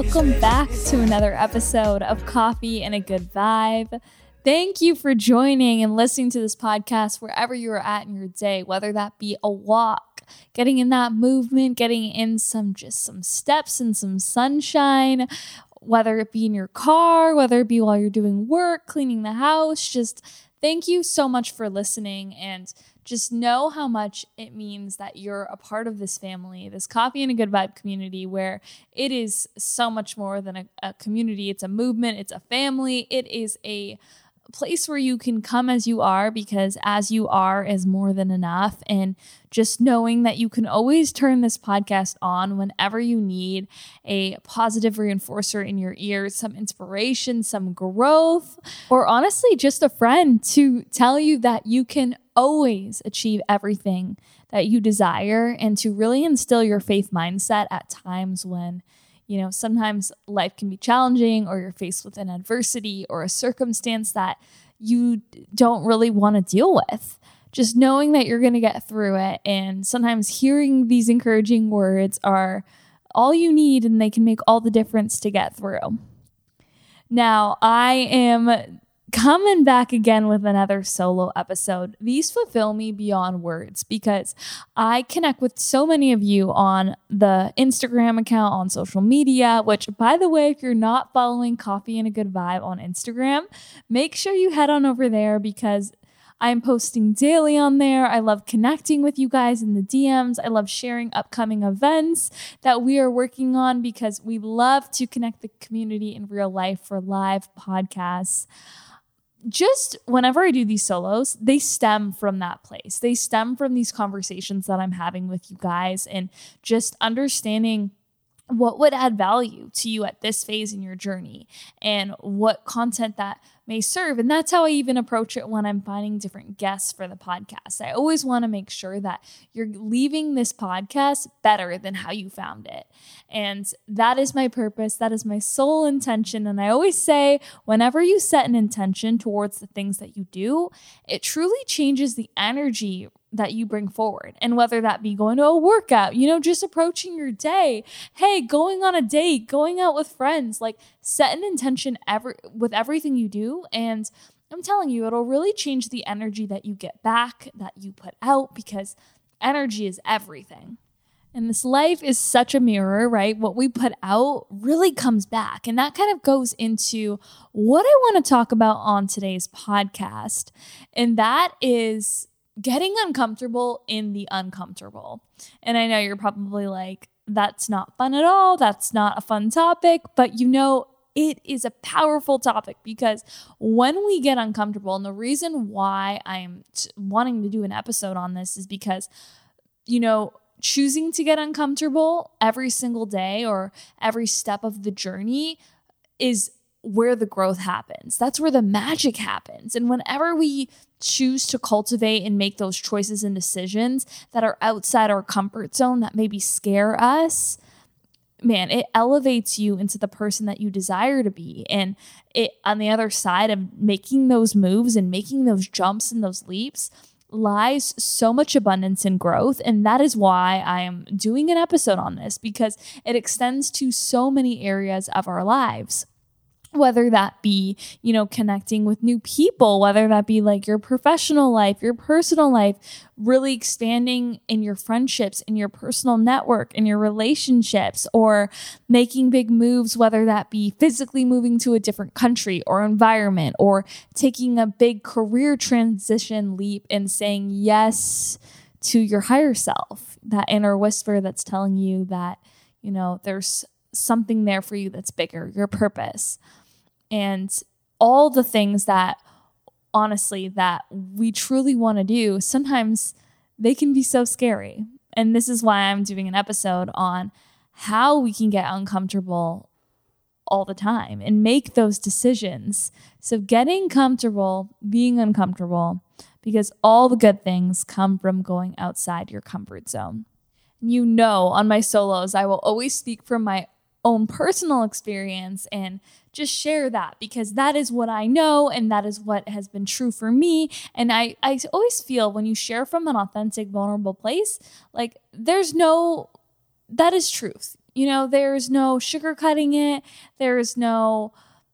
welcome back to another episode of Coffee and a Good Vibe. Thank you for joining and listening to this podcast wherever you are at in your day, whether that be a walk, getting in that movement, getting in some just some steps and some sunshine, whether it be in your car, whether it be while you're doing work, cleaning the house, just thank you so much for listening and just know how much it means that you're a part of this family, this coffee and a good vibe community, where it is so much more than a, a community. It's a movement, it's a family, it is a place where you can come as you are because as you are is more than enough. And just knowing that you can always turn this podcast on whenever you need a positive reinforcer in your ears, some inspiration, some growth, or honestly, just a friend to tell you that you can always achieve everything that you desire and to really instill your faith mindset at times when you know, sometimes life can be challenging or you're faced with an adversity or a circumstance that you don't really want to deal with. Just knowing that you're going to get through it and sometimes hearing these encouraging words are all you need and they can make all the difference to get through. Now, I am coming back again with another solo episode. These fulfill me beyond words because I connect with so many of you on the Instagram account, on social media, which, by the way, if you're not following Coffee and a Good Vibe on Instagram, make sure you head on over there because I'm posting daily on there. I love connecting with you guys in the DMs. I love sharing upcoming events that we are working on because we love to connect the community in real life for live podcasts just whenever I do these solos, they stem from that place. They stem from these conversations that I'm having with you guys and just understanding what would add value to you at this phase in your journey and what content that may serve. And that's how I even approach it when I'm finding different guests for the podcast. I always want to make sure that you're leaving this podcast better than how you found it. And that is my purpose. That is my sole intention. And I always say, whenever you set an intention towards the things that you do, it truly changes the energy that you bring forward. And whether that be going to a workout, you know, just approaching your day, hey, going on a date, going out with friends, like set an intention every with everything you do and I'm telling you it'll really change the energy that you get back, that you put out because energy is everything. And this life is such a mirror, right? What we put out really comes back. And that kind of goes into what I want to talk about on today's podcast. And that is getting uncomfortable in the uncomfortable. And I know you're probably like, that's not fun at all. That's not a fun topic. But you know, it is a powerful topic because when we get uncomfortable, and the reason why I'm t- wanting to do an episode on this is because, you know, choosing to get uncomfortable every single day or every step of the journey is where the growth happens. That's where the magic happens. And whenever we choose to cultivate and make those choices and decisions that are outside our comfort zone that maybe scare us, man, it elevates you into the person that you desire to be. And it on the other side of making those moves and making those jumps and those leaps lies so much abundance and growth. And that is why I am doing an episode on this because it extends to so many areas of our lives whether that be, you know, connecting with new people, whether that be like your professional life, your personal life, really expanding in your friendships, in your personal network, in your relationships, or making big moves, whether that be physically moving to a different country or environment, or taking a big career transition leap and saying yes to your higher self, that inner whisper that's telling you that, you know, there's something there for you that's bigger, your purpose. And all the things that honestly that we truly want to do sometimes they can be so scary. And this is why i'm doing an episode on how we can get uncomfortable all the time and make those decisions. So getting comfortable being uncomfortable because all the good things come from going outside your comfort zone. You know on my solos i will always speak from my own personal experience and just share that because that is what I know and that is what has been true for me. And I, I always feel when you share from an authentic, vulnerable place, like there's no, that is truth. You know, there's no sugarcoating it. There's no,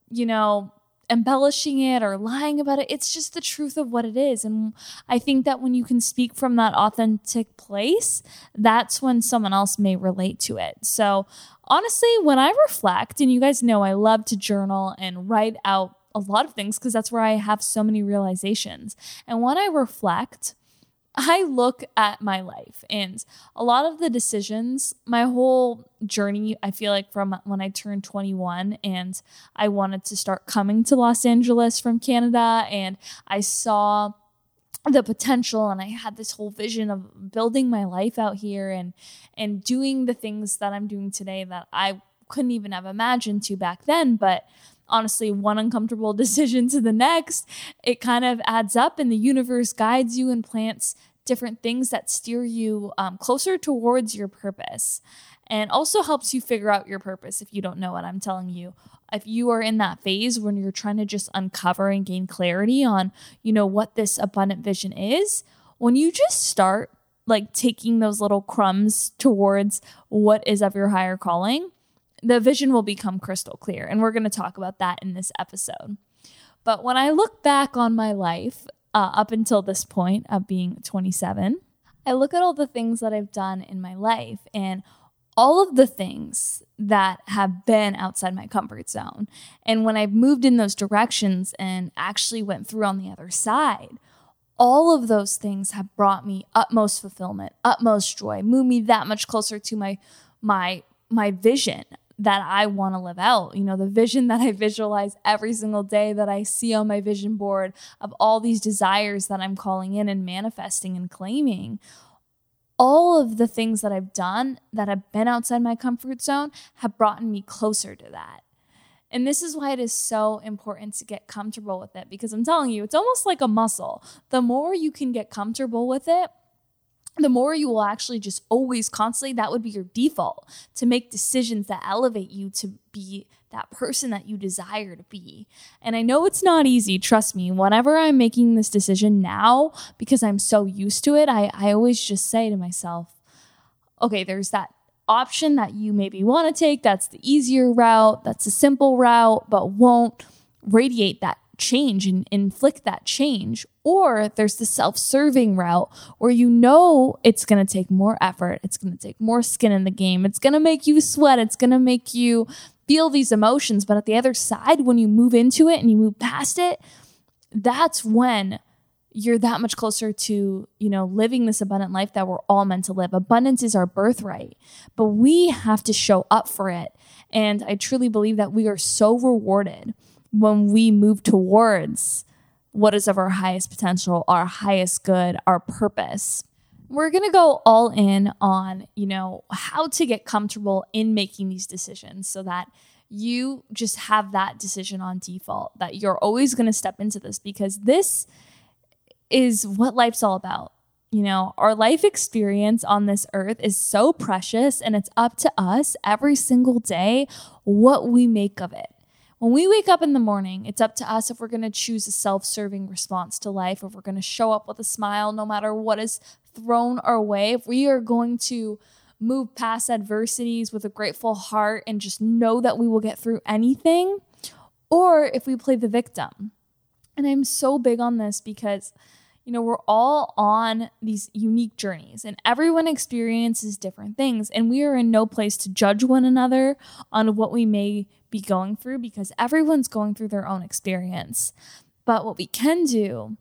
you know, embellishing it or lying about it. It's just the truth of what it is. And I think that when you can speak from that authentic place, that's when someone else may relate to it. So, honestly, when I reflect, and you guys know I love to journal and write out a lot of things because that's where I have so many realizations. And when I reflect, I look at my life and a lot of the decisions, my whole journey, I feel like from when I turned 21 and I wanted to start coming to Los Angeles from Canada and I saw the potential and I had this whole vision of building my life out here and and doing the things that I'm doing today that I couldn't even have imagined to back then, but honestly one uncomfortable decision to the next, it kind of adds up and the universe guides you and plants different things that steer you um, closer towards your purpose and also helps you figure out your purpose if you don't know what I'm telling you. If you are in that phase when you're trying to just uncover and gain clarity on, you know, what this abundant vision is, when you just start like taking those little crumbs towards what is of your higher calling, the vision will become crystal clear. And we're going to talk about that in this episode. But when I look back on my life uh, up until this point of being 27, I look at all the things that I've done in my life and all of the things that have been outside my comfort zone. And when I've moved in those directions and actually went through on the other side, all of those things have brought me utmost fulfillment, utmost joy, moved me that much closer to my my my vision that I want to live out. You know, the vision that I visualize every single day that I see on my vision board of all these desires that I'm calling in and manifesting and claiming. All of the things that I've done that have been outside my comfort zone have brought me closer to that. And this is why it is so important to get comfortable with it because I'm telling you, it's almost like a muscle. The more you can get comfortable with it, the more you will actually just always constantly, that would be your default to make decisions that elevate you to be that person that you desire to be. And I know it's not easy, trust me. Whenever I'm making this decision now, because I'm so used to it, I, I always just say to myself, okay, there's that option that you maybe want to take. That's the easier route, that's a simple route, but won't radiate that change and inflict that change. Or there's the self serving route where you know it's going to take more effort, it's going to take more skin in the game, it's going to make you sweat, it's going to make you feel these emotions. But at the other side, when you move into it and you move past it, that's when you're that much closer to, you know, living this abundant life that we're all meant to live. Abundance is our birthright, but we have to show up for it. And I truly believe that we are so rewarded when we move towards what is of our highest potential, our highest good, our purpose. We're going to go all in on, you know, how to get comfortable in making these decisions so that you just have that decision on default that you're always going to step into this because this is what life's all about. You know, our life experience on this earth is so precious and it's up to us every single day what we make of it. When we wake up in the morning, it's up to us if we're going to choose a self serving response to life, if we're going to show up with a smile no matter what is thrown our way, if we are going to move past adversities with a grateful heart and just know that we will get through anything, or if we play the victim. And I'm so big on this because you know, we're all on these unique journeys and everyone experiences different things. And we are in no place to judge one another on what we may be going through because everyone's going through their own experience. But what we can do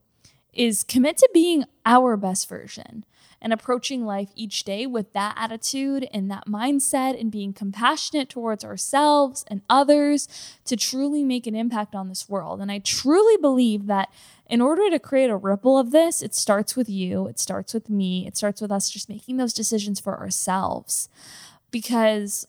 is commit to being our best version and approaching life each day with that attitude and that mindset and being compassionate towards ourselves and others to truly make an impact on this world. And I truly believe that in order to create a ripple of this, it starts with you, it starts with me, it starts with us just making those decisions for ourselves. Because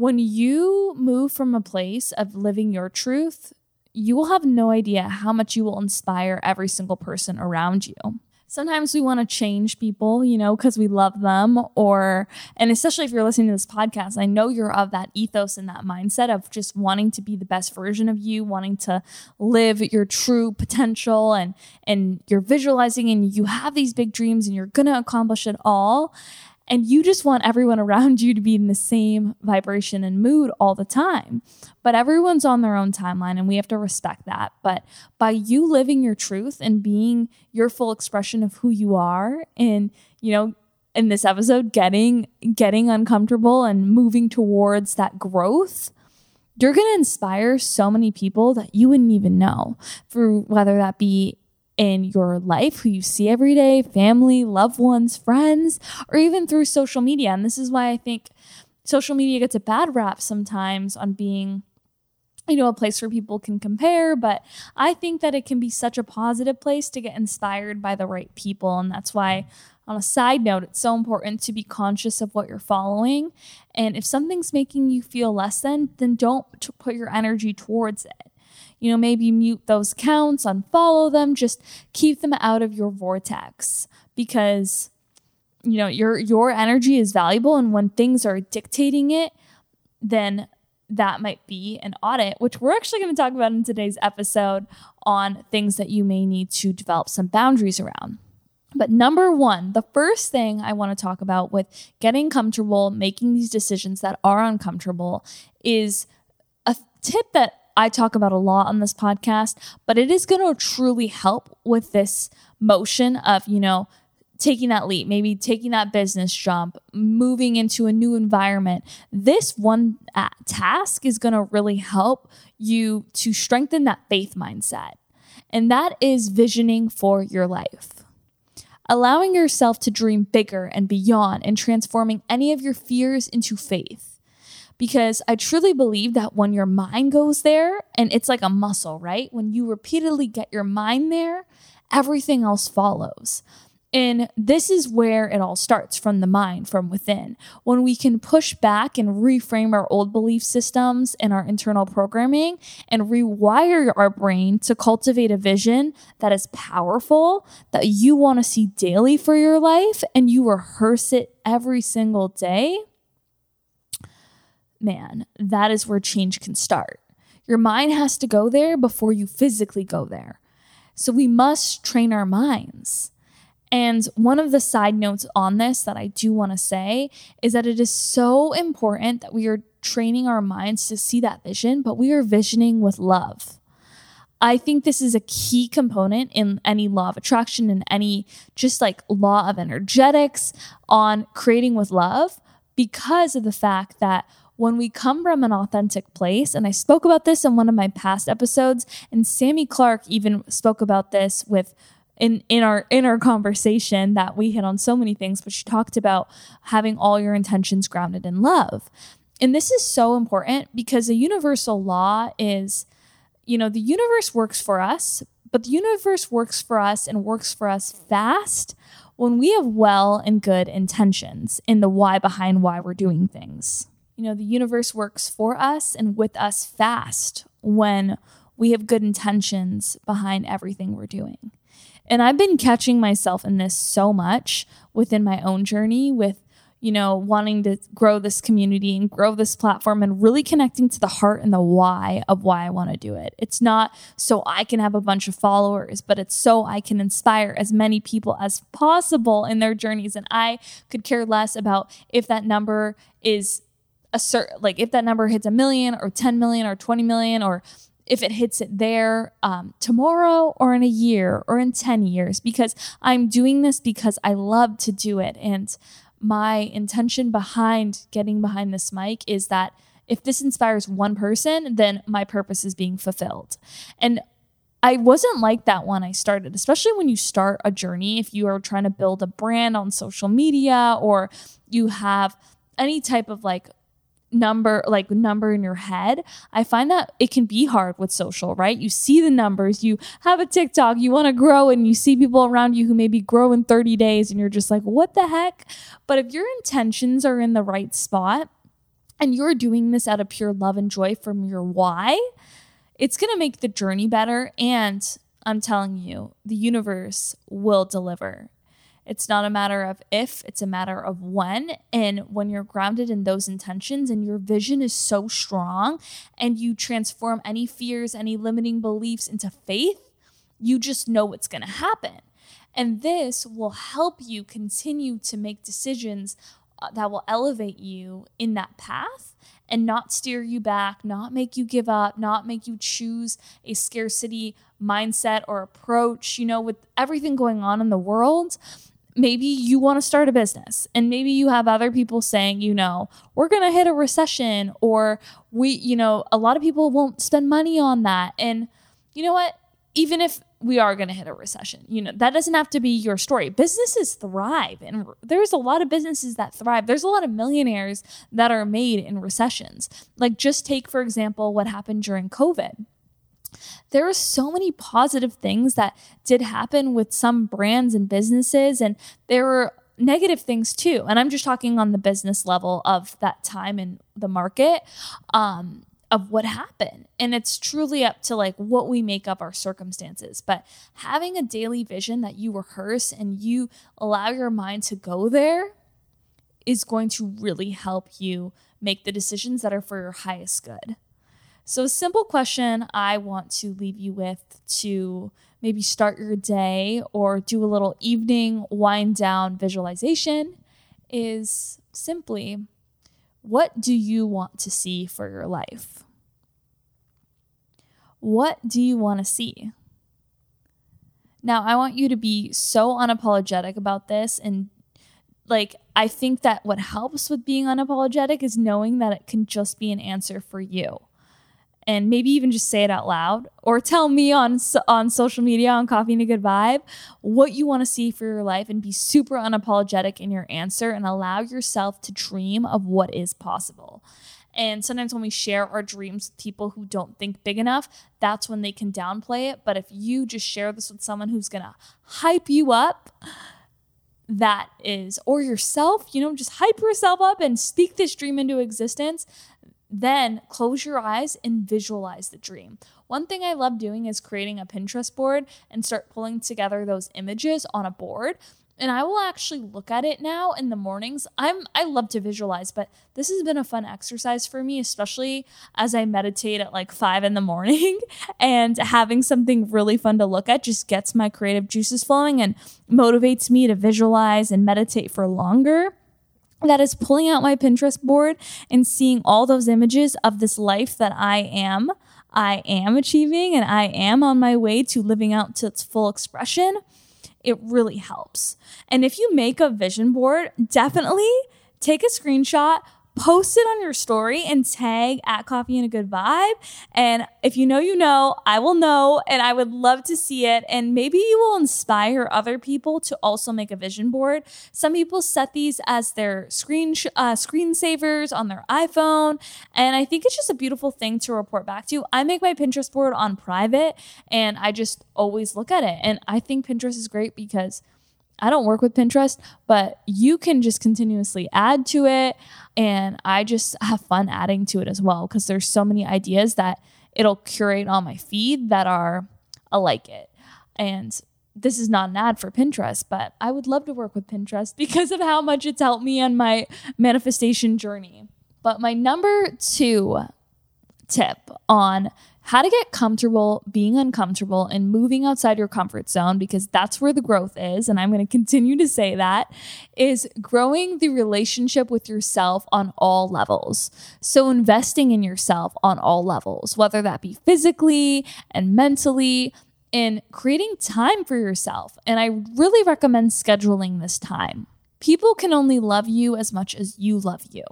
when you move from a place of living your truth, you will have no idea how much you will inspire every single person around you sometimes we want to change people, you know, because we love them, or, and especially if you're listening to this podcast, I know you're of that ethos and that mindset of just wanting to be the best version of you, wanting to live your true potential, and, and you're visualizing and you have these big dreams and you're going to accomplish it all. And you just want everyone around you to be in the same vibration and mood all the time. But everyone's on their own timeline and we have to respect that. But by you living your truth and being your full expression of who you are and, you know, in this episode getting getting uncomfortable and moving towards that growth, you're going to inspire so many people that you wouldn't even know through whether that be in your life, who you see every day, family, loved ones, friends, or even through social media. And this is why I think social media gets a bad rap sometimes on being you know, a place where people can compare, but I think that it can be such a positive place to get inspired by the right people. And that's why, on a side note, it's so important to be conscious of what you're following. And if something's making you feel less than, then don't put your energy towards it you know, maybe mute those accounts, unfollow them, just keep them out of your vortex because you know, your your energy is valuable and when things are dictating it, then that might be an audit, which we're actually going to talk about in today's episode on things that you may need to develop some boundaries around. But number one, the first thing I want to talk about with getting comfortable making these decisions that are uncomfortable is a tip that I talk about a lot on this podcast, but it is going to truly help with this motion of, you know, taking that leap, maybe taking that business jump, moving into a new environment. This one uh, task is going to really help you to strengthen that faith mindset. And that is visioning for your life. Allowing yourself to dream bigger and beyond and transforming any of your fears into faith because I truly believe that when your mind goes there, and it's like a muscle, right? When you repeatedly get your mind there, everything else follows. And this is where it all starts from the mind, from within. When we can push back and reframe our old belief systems and our internal programming and rewire our brain to cultivate a vision that is powerful, that you want to see daily for your life, and you rehearse it every single day, man, that is where change can start. Your mind has to go there before you physically go there. So we must train our minds. And one of the side notes on this that I do want to say is that it is so important that we are training our minds to see that vision, but we are visioning with love. I think this is a key component in any law of attraction and any just like law of energetics on creating with love because of the fact that when we come from an authentic place, and I spoke about this in one of my past episodes, and Sammy Clark even spoke about this with in in our in our conversation that we hit on so many things, but she talked about having all your intentions grounded in love. And this is so important because a universal law is, you know, the universe works for us, but the universe works for us and works for us fast when we have well and good intentions in the why behind why we're doing things. You know, the universe works for us and with us fast when we have good intentions behind everything we're doing. And I've been catching myself in this so much within my own journey with, you know, wanting to grow this community and grow this platform and really connecting to the heart and the why of why I want to do it. It's not so I can have a bunch of followers, but it's so I can inspire as many people as possible in their journeys. And I could care less about if that number is a certain like if that number hits a million or 10 million or 20 million or if it hits it there um, tomorrow or in a year or in 10 years because i'm doing this because i love to do it and my intention behind getting behind this mic is that if this inspires one person then my purpose is being fulfilled and I wasn't like that when I started, especially when you start a journey. If you are trying to build a brand on social media or you have any type of like number like number in your head i find that it can be hard with social right? You see the numbers you have a tiktok you want to grow and you see people around you who maybe grow in 30 days and you're just like what the heck? But if your intentions are in the right spot and you're doing this out of pure love and joy from your why it's going to make the journey better and i'm telling you the universe will deliver it's not a matter of if, it's a matter of when. And when you're grounded in those intentions and your vision is so strong and you transform any fears, any limiting beliefs into faith, you just know what's going to happen. And this will help you continue to make decisions uh, that will elevate you in that path and not steer you back, not make you give up, not make you choose a scarcity mindset or approach, you know, with everything going on in the world maybe you want to start a business and maybe you have other people saying you know we're going to hit a recession or we you know a lot of people won't spend money on that. And you know what? Even if we are going to hit a recession you know that doesn't have to be your story. Businesses thrive and there's a lot of businesses that thrive. There's a lot of millionaires that are made in recessions. Like just take for example what happened during covid there are so many positive things that did happen with some brands and businesses, and there were negative things too. And I'm just talking on the business level of that time in the market. Um, of what happened. And it's truly up to like what we make up our circumstances. But having a daily vision that you rehearse and you allow your mind to go there is going to really help you make the decisions that are for your highest good. So, a simple question I want to leave you with to maybe start your day or do a little evening wind down visualization is simply what do you want to see for your life? What do you want to see? Now, I want you to be so unapologetic about this and like I think that what helps with being unapologetic is knowing that it can just be an answer for you and maybe even just say it out loud or tell me on on social media on coffee and a good vibe what you want to see for your life and be super unapologetic in your answer and allow yourself to dream of what is possible and sometimes when we share our dreams with people who don't think big enough, that's when they can downplay it. But if you just share this with someone who's to hype you up, that is, or yourself, you know, just hype yourself up and speak this dream into existence, then close your eyes and visualize the dream. One thing I love doing is creating a Pinterest board and start pulling together those images on a board. And I will actually look at it now in the mornings. I'm I love to visualize, but this has been a fun exercise for me, especially as I meditate at like five in the morning. And having something really fun to look at just gets my creative juices flowing and motivates me to visualize and meditate for longer that is pulling out my Pinterest board and seeing all those images of this life that I am, I am achieving, and I am on my way to living out to its full expression, it really helps. And if you make a vision board, definitely take a screenshot, post it on your story and tag at coffee and a good vibe. And if you know, you know, I will know, and I would love to see it. And maybe you will inspire other people to also make a vision board. Some people set these as their screen uh, screensavers on their iPhone, and I think it's just a beautiful thing to report back to. I make my Pinterest board on private, and I just always look at it. And I think Pinterest is great because I don't work with Pinterest, but you can just continuously add to it. And I just have fun adding to it as well because there's so many ideas that it'll curate on my feed that are alike it. And this is not an ad for Pinterest, but I would love to work with Pinterest because of how much it's helped me on my manifestation journey. But my number two tip on how to get comfortable being uncomfortable and moving outside your comfort zone because that's where the growth is and I'm going to continue to say that is growing the relationship with yourself on all levels. So investing in yourself on all levels, whether that be physically and mentally and creating time for yourself. And I really recommend scheduling this time. People can only love you as much as you love you.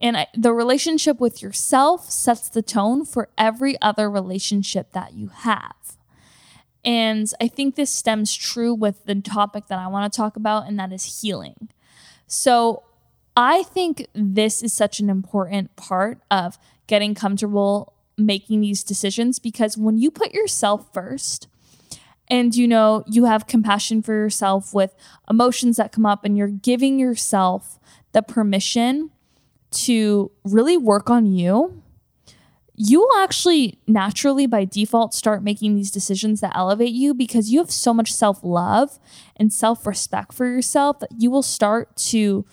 And I, the relationship with yourself sets the tone for every other relationship that you have. And I think this stems true with the topic that I want to talk about, and that is healing. So I think this is such an important part of getting comfortable making these decisions because when you put yourself first, and you know, you have compassion for yourself with emotions that come up, and you're giving yourself the permission to really work on you, you will actually naturally by default start making these decisions that elevate you because you have so much self love and self respect for yourself that you will start to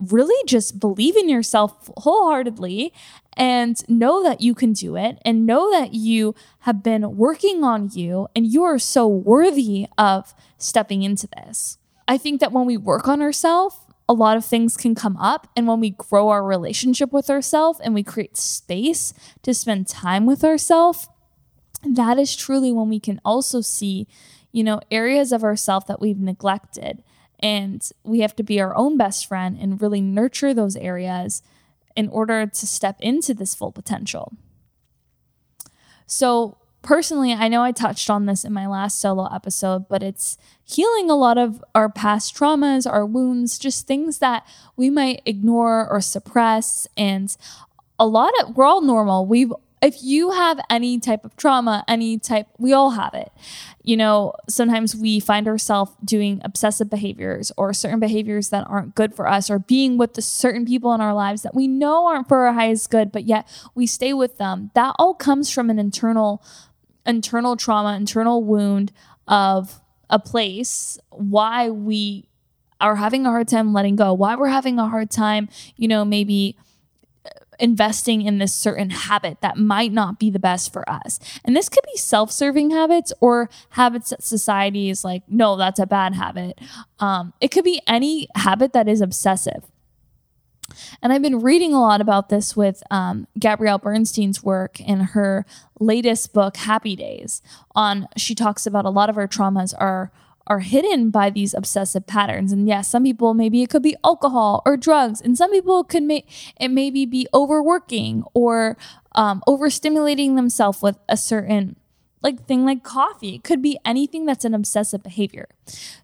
really just believe in yourself wholeheartedly and know that you can do it and know that you have been working on you and you are so worthy of stepping into this. I think that when we work on ourselves, a lot of things can come up. And when we grow our relationship with ourselves and we create space to spend time with ourselves, that is truly when we can also see, you know, areas of ourselves that we've neglected. And we have to be our own best friend and really nurture those areas in order to step into this full potential. So, personally, I know I touched on this in my last solo episode, but it's healing a lot of our past traumas, our wounds, just things that we might ignore or suppress. And a lot of, we're all normal. We've if you have any type of trauma, any type, we all have it. You know, sometimes we find ourselves doing obsessive behaviors or certain behaviors that aren't good for us, or being with the certain people in our lives that we know aren't for our highest good, but yet we stay with them. That all comes from an internal, internal trauma, internal wound of a place, why we are having a hard time letting go, why we're having a hard time, you know, maybe investing in this certain habit that might not be the best for us. And this could be self serving habits or habits that society is like, no, that's a bad habit. Um, it could be any habit that is obsessive. And I've been reading a lot about this with um, Gabrielle Bernstein's work in her latest book, Happy Days. On she talks about a lot of her traumas are are hidden by these obsessive patterns. And yes, some people maybe it could be alcohol or drugs, and some people could make it maybe be overworking or um, overstimulating themselves with a certain like thing like coffee. It could be anything that's an obsessive behavior.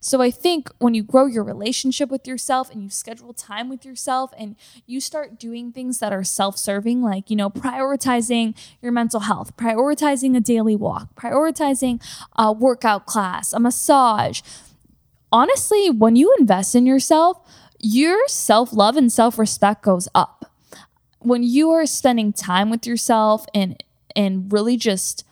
So I think when you grow your relationship with yourself and you schedule time with yourself and you start doing things that are self-serving like, you know, prioritizing your mental health, prioritizing a daily walk, prioritizing a workout class, a massage. Honestly, when you invest in yourself, your self-love and self-respect goes up. When you are spending time with yourself and and really just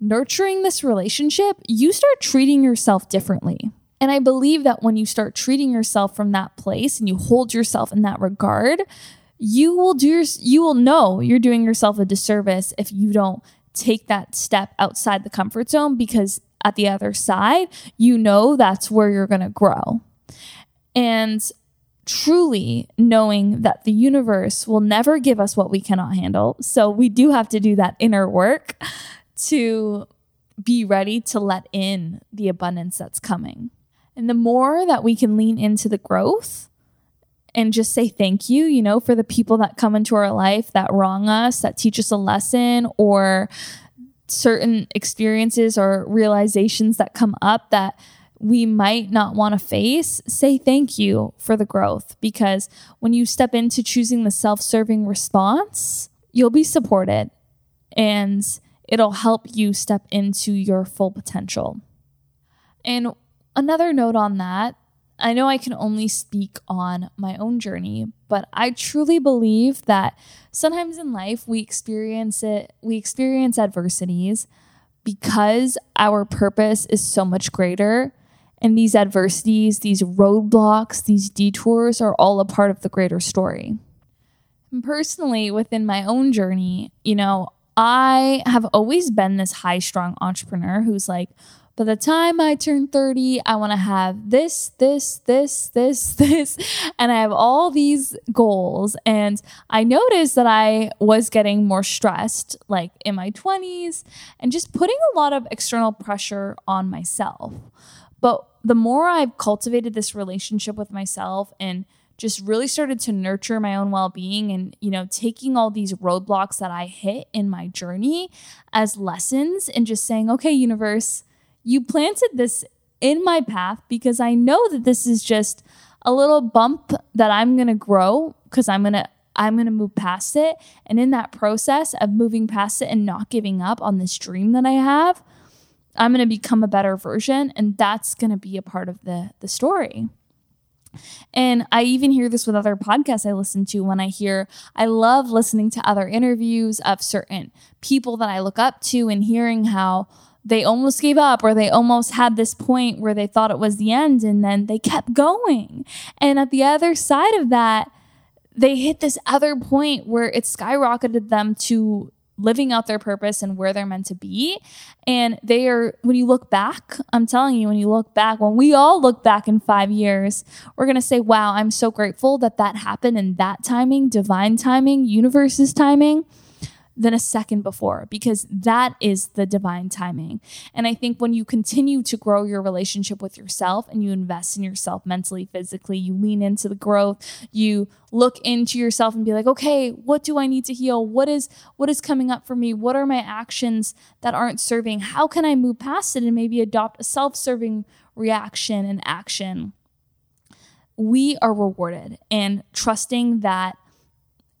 nurturing this relationship, you start treating yourself differently. And I believe that when you start treating yourself from that place and you hold yourself in that regard, you will do your, you will know you're doing yourself a disservice if you don't take that step outside the comfort zone because at the other side, you know that's where you're going to grow. And truly knowing that the universe will never give us what we cannot handle. So we do have to do that inner work to be ready to let in the abundance that's coming. And the more that we can lean into the growth and just say thank you, you know, for the people that come into our life that wrong us, that teach us a lesson, or certain experiences or realizations that come up that we might not want to face, say thank you for the growth. Because when you step into choosing the self serving response, you'll be supported. And it'll help you step into your full potential. And another note on that I know I can only speak on my own journey, but I truly believe that sometimes in life we experience it, we experience adversities because our purpose is so much greater. And these adversities, these roadblocks, these detours are all a part of the greater story. And personally, within my own journey, you know, I have always been this high strung entrepreneur who's like, by the time I turn 30, I want to have this, this, this, this, this. And I have all these goals. And I noticed that I was getting more stressed, like in my 20s, and just putting a lot of external pressure on myself. But the more I've cultivated this relationship with myself and just really started to nurture my own well-being and you know taking all these roadblocks that i hit in my journey as lessons and just saying okay universe you planted this in my path because i know that this is just a little bump that i'm going to grow because i'm going to i'm going to move past it. And in that process of moving past it and not giving up on this dream that i have i'm going to become a better version and that's going to be a part of the the story and I even hear this with other podcasts I listen to when I hear, I love listening to other interviews of certain people that I look up to and hearing how they almost gave up or they almost had this point where they thought it was the end and then they kept going. And at the other side of that, they hit this other point where it skyrocketed them to living out their purpose and where they're meant to be. And they are, when you look back, I'm telling you, when you look back, when we all look back in five years, we're going to say, wow, I'm so grateful that that happened in that timing, divine timing, universe's timing than a second before because that is the divine timing. And I think when you continue to grow your relationship with yourself and you invest in yourself mentally, physically, you lean into the growth, you look into yourself and be like, "Okay, what do I need to heal? What is what is coming up for me? What are my actions that aren't serving? How can I move past it and maybe adopt a self-serving reaction and action?" We are rewarded and trusting that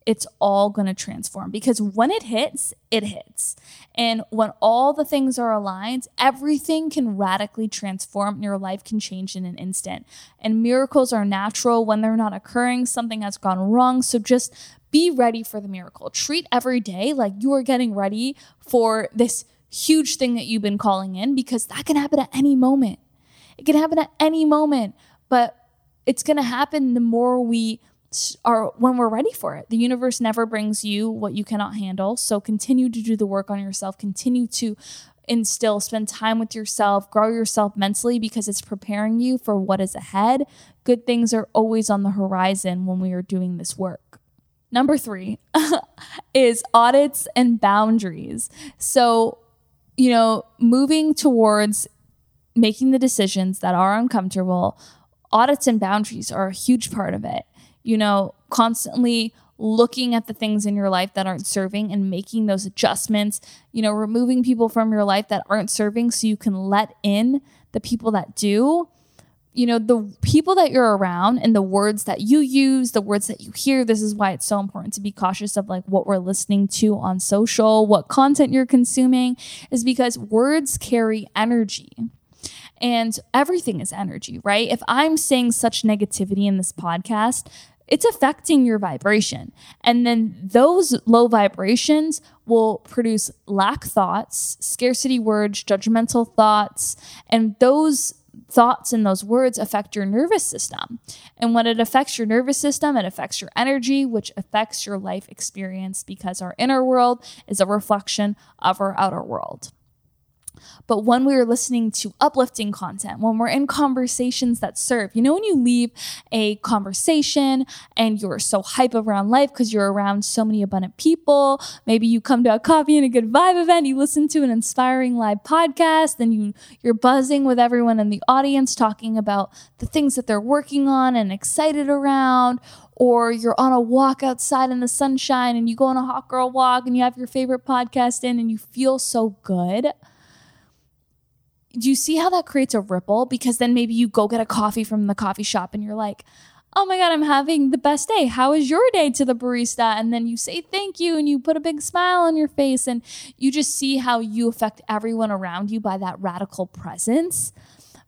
it's all going to transform because when it hits, it hits. And when all the things are aligned, everything can radically transform and your life can change in an instant. And miracles are natural when they're not occurring, something has gone wrong. So just be ready for the miracle. Treat every day like you are getting ready for this huge thing that you've been calling in because that can happen at any moment. It can happen at any moment, but it's going to happen the more we are when we're ready for it. The universe never brings you what you cannot handle. So continue to do the work on yourself, continue to instill, spend time with yourself, grow yourself mentally because it's preparing you for what is ahead. Good things are always on the horizon when we are doing this work. Number three is audits and boundaries. So, you know, moving towards making the decisions that are uncomfortable, audits and boundaries are a huge part of it you know, constantly looking at the things in your life that aren't serving and making those adjustments, you know, removing people from your life that aren't serving so you can let in the people that do. You know, the people that you're around and the words that you use, the words that you hear. This is why it's so important to be cautious of like what we're listening to on social, what content you're consuming, is because words carry energy. And everything is energy, right? If I'm saying such negativity in this podcast, it's affecting your vibration. And then those low vibrations will produce lack thoughts, scarcity words, judgmental thoughts, and those thoughts and those words affect your nervous system. And when it affects your nervous system, it affects your energy, which affects your life experience because our inner world is a reflection of our outer world. But when we are listening to uplifting content, when we're in conversations that serve, you know, when you leave a conversation and you're so hype around life because you're around so many abundant people, maybe you come to a coffee and a good vibe event, you listen to an inspiring live podcast, then you you're buzzing with everyone in the audience talking about the things that they're working on and excited around or you're on a walk outside in the sunshine and you go on a hot girl walk and you have your favorite podcast in and you feel so good do you see how that creates a ripple? Because then maybe you go get a coffee from the coffee shop and you're like, oh my God, I'm having the best day. How is your day to the barista? And then you say thank you and you put a big smile on your face and you just see how you affect everyone around you by that radical presence.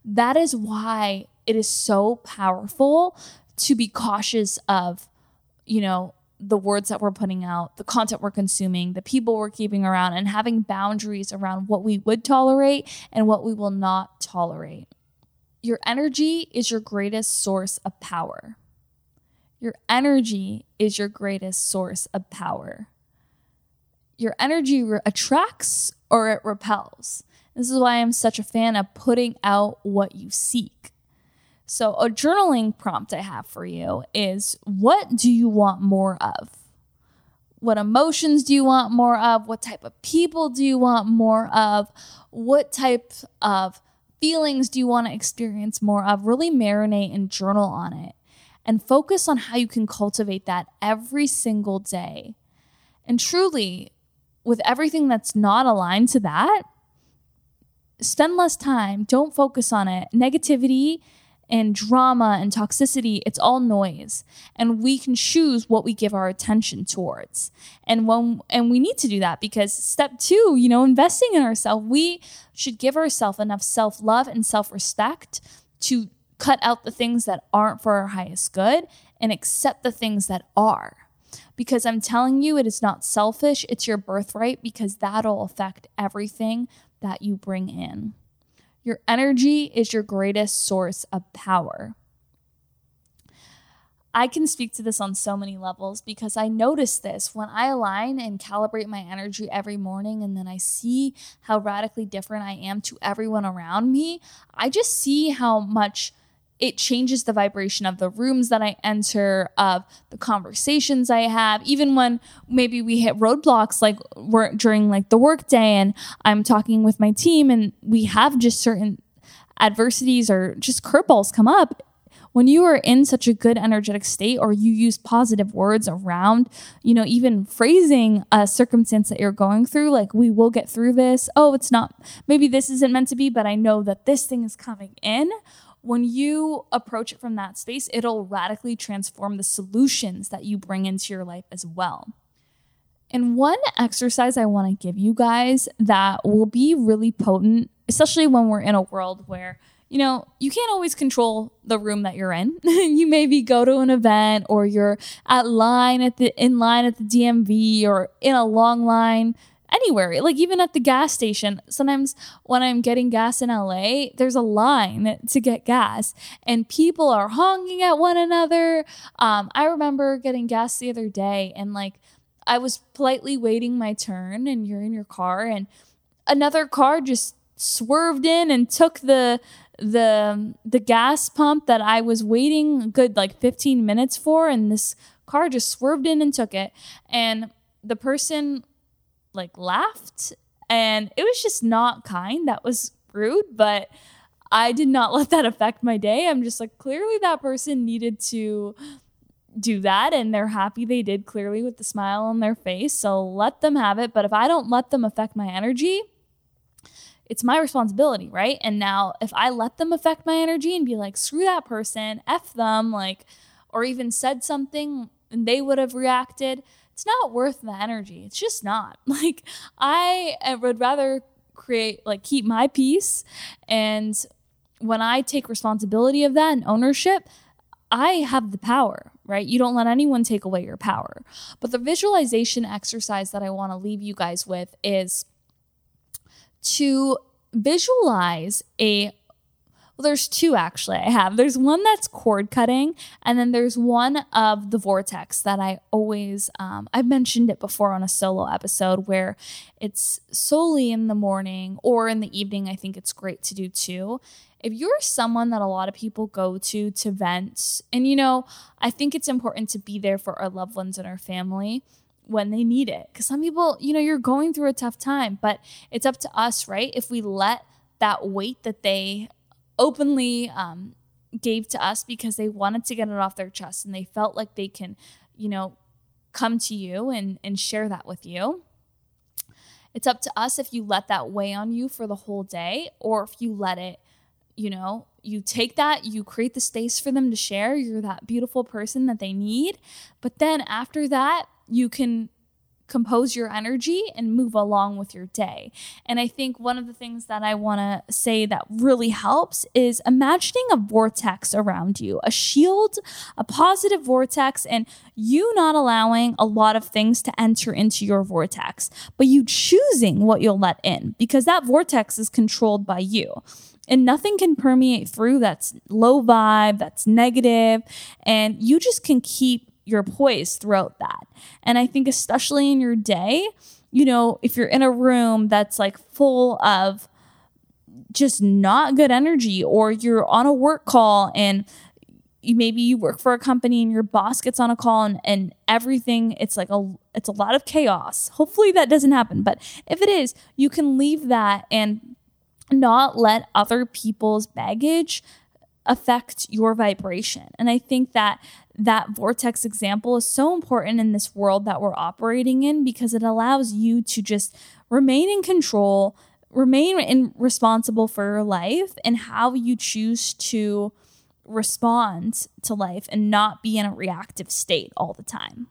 That is why it is so powerful to be cautious of, you know, the words that we're putting out, the content we're consuming, the people we're keeping around, and having boundaries around what we would tolerate and what we will not tolerate. Your energy is your greatest source of power. Your energy is your greatest source of power. Your energy re- attracts or it repels. This is why I'm such a fan of putting out what you seek. So, a journaling prompt I have for you is what do you want more of? What emotions do you want more of? What type of people do you want more of? What type of feelings do you want to experience more of? Really marinate and journal on it and focus on how you can cultivate that every single day. And truly, with everything that's not aligned to that, spend less time. Don't focus on it. Negativity and drama and toxicity, it's all noise. And we can choose what we give our attention towards. And when and we need to do that because step 2, you know, investing in ourselves, we should give ourselves enough self-love and self-respect to cut out the things that aren't for our highest good and accept the things that are. Because I'm telling you, it is not selfish, it's your birthright because that'll affect everything that you bring in. Your energy is your greatest source of power. I can speak to this on so many levels because I notice this when I align and calibrate my energy every morning and then I see how radically different I am to everyone around me. I just see how much it changes the vibration of the rooms that I enter, of the conversations I have, even when maybe we hit roadblocks like we're during like the workday and I'm talking with my team and we have just certain adversities or just curveballs come up when you are in such a good energetic state or you use positive words around, you know, even phrasing a circumstance that you're going through, like, we will get through this. Oh, it's not, maybe this isn't meant to be, but I know that this thing is coming in. When you approach it from that space, it'll radically transform the solutions that you bring into your life as well. And one exercise I want to give you guys that will be really potent, especially when we're in a world where you know, you can't always control the room that you're in. you maybe go to an event or you're at line at the in line at the DMV or in a long line anywhere. Like even at the gas station. Sometimes when I'm getting gas in LA, there's a line to get gas and people are honking at one another. Um, I remember getting gas the other day and like I was politely waiting my turn and you're in your car and another car just swerved in and took the the the gas pump that I was waiting good like 15 minutes for and this car just swerved in and took it and the person like laughed and it was just not kind. That was rude but I did not let that affect my day. I'm just like clearly that person needed to do that and they're happy they did clearly with the smile on their face so let them have it. But if I don't let them affect my energy it's my responsibility, right? And now if I let them affect my energy and be like, screw that person, F them, like, or even said something and they would have reacted, it's not worth the energy. It's just not. Like, I uh, would rather create, like, keep my peace. And when I take responsibility of that and ownership, I have the power, right? You don't let anyone take away your power. But the visualization exercise that I want to leave you guys with is to visualize a well, there's two actually I have. There's one that's cord cutting, and then there's one of the vortex that I always, um, I've mentioned it before on a solo episode where it's solely in the morning or in the evening. I think it's great to do too. If you're someone that a lot of people go to to vent, and you know, I think it's important to be there for our loved ones and our family when they need it. Because some people, you know, you're going through a tough time, but it's up to us, right? If we let that weight that they openly um, gave to us because they wanted to get it off their chest and they felt like they can, you know, come to you and, and share that with you. It's up to us if you let that weigh on you for the whole day or if you let it, you know, you take that, you create the space for them to share. You're that beautiful person that they need. But then after that, you can compose your energy and move along with your day. And I think one of the things that I want to say that really helps is imagining a vortex around you, a shield, a positive vortex, and you not allowing a lot of things to enter into your vortex, but you choosing what you'll let in because that vortex is controlled by you and nothing can permeate through that's low vibe, that's negative, and you just can keep your poise throughout that. And I think, especially in your day, you know, if you're in a room that's like full of just not good energy, or you're on a work call and you maybe you work for a company and your boss gets on a call and, and everything it's like a it's a lot of chaos hopefully that doesn't happen but if it is you can leave that and not let other people's baggage affect your vibration. And I think that that vortex example is so important in this world that we're operating in because it allows you to just remain in control, remain in responsible for your life and how you choose to respond to life and not be in a reactive state all the time.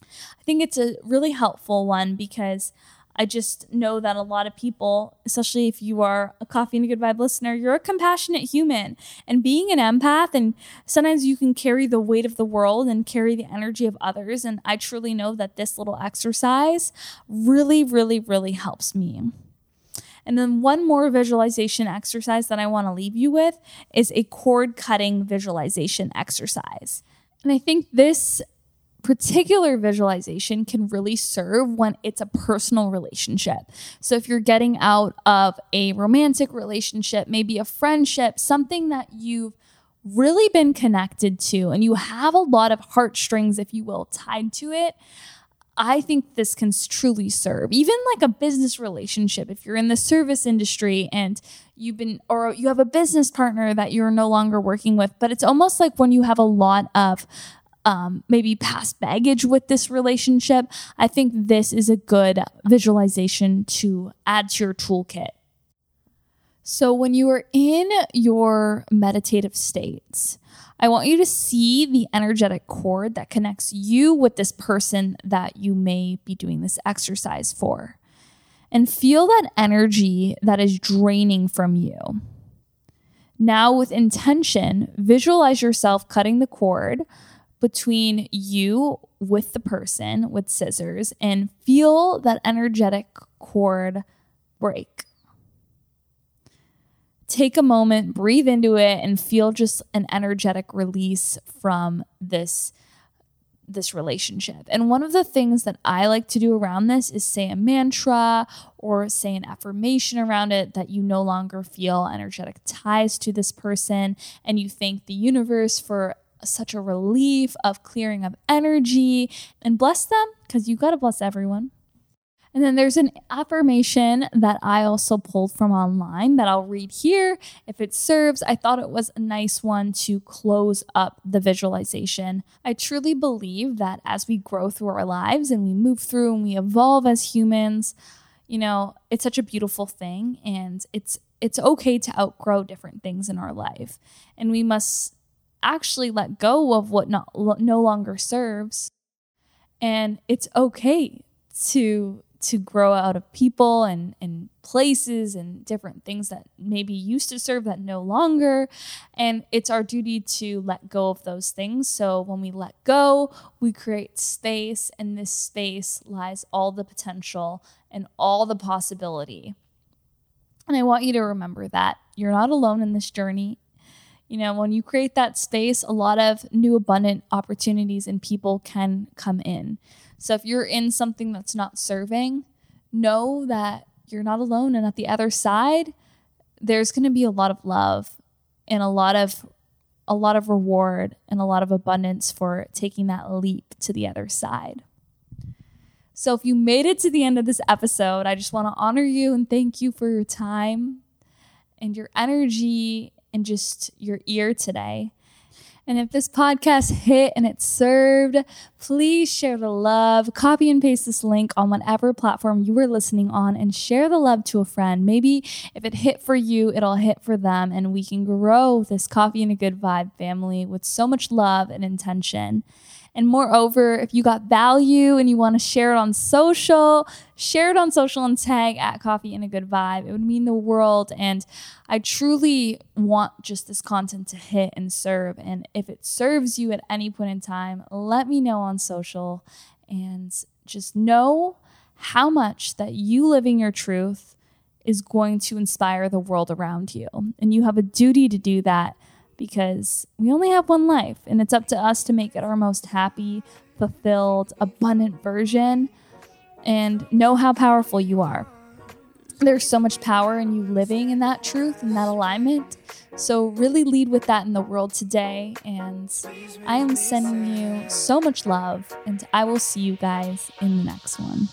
I think it's a really helpful one because I just know that a lot of people, especially if you are a coffee and a good vibe listener, you're a compassionate human. And being an empath, and sometimes you can carry the weight of the world and carry the energy of others. And I truly know that this little exercise really, really, really helps me. And then one more visualization exercise that I want to leave you with is a cord cutting visualization exercise. And I think this particular visualization can really serve when it's a personal relationship. So if you're getting out of a romantic relationship, maybe a friendship, something that you've really been connected to and you have a lot of heartstrings, if you will, tied to it. I think this can truly serve, even like a business relationship. If you're in the service industry and you've been, or you have a business partner that you're no longer working with, but it's almost like when you have a lot of um, maybe past baggage with this relationship, I think this is a good visualization to add to your toolkit. So, when you are in your meditative states, I want you to see the energetic cord that connects you with this person that you may be doing this exercise for. And feel that energy that is draining from you. Now, with intention, visualize yourself cutting the cord between you with the person with scissors and feel that energetic cord break. Take a moment, breathe into it, and feel just an energetic release from this this relationship. And one of the things that I like to do around this is say a mantra or say an affirmation around it that you no longer feel energetic ties to this person and you thank the universe for such a relief of clearing of energy and bless them because you got to bless everyone. And then there's an affirmation that I also pulled from online that I'll read here if it serves. I thought it was a nice one to close up the visualization. I truly believe that as we grow through our lives and we move through and we evolve as humans, you know, it's such a beautiful thing and it's it's okay to outgrow different things in our life. And we must actually let go of what not, no longer serves. And it's okay to to grow out of people and, and places and different things that maybe used to serve that no longer. And it's our duty to let go of those things. So when we let go, we create space, and this space lies all the potential and all the possibility. And I want you to remember that you're not alone in this journey. You know, when you create that space, a lot of new abundant opportunities and people can come in. So if you're in something that's not serving, know that you're not alone. And at the other side, there's going to be a lot of love and a lot of a lot of reward and a lot of abundance for taking that leap to the other side. So if you made it to the end of this episode, I just want to honor you and thank you for your time and your energy and just your ear today. And if this podcast hit and it served, please share the love. Copy and paste this link on whatever platform you were listening on and share the love to a friend. Maybe if it hit for you, it'll hit for them, and we can grow this coffee and a good vibe family with so much love and intention. And moreover, if you got value and you want to share it on social, share it on social and tag at Coffee and a Good Vibe. It would mean the world. And I truly want just this content to hit and serve. And if it serves you at any point in time, let me know on social and just know how much that you living your truth is going to inspire the world around you. And you have a duty to do that because we only have one life and it's up to us to make it our most happy, fulfilled, abundant version and know how powerful you are. There's so much power in you living in that truth and that alignment. So, really lead with that in the world today. And I am sending you so much love, and I will see you guys in the next one.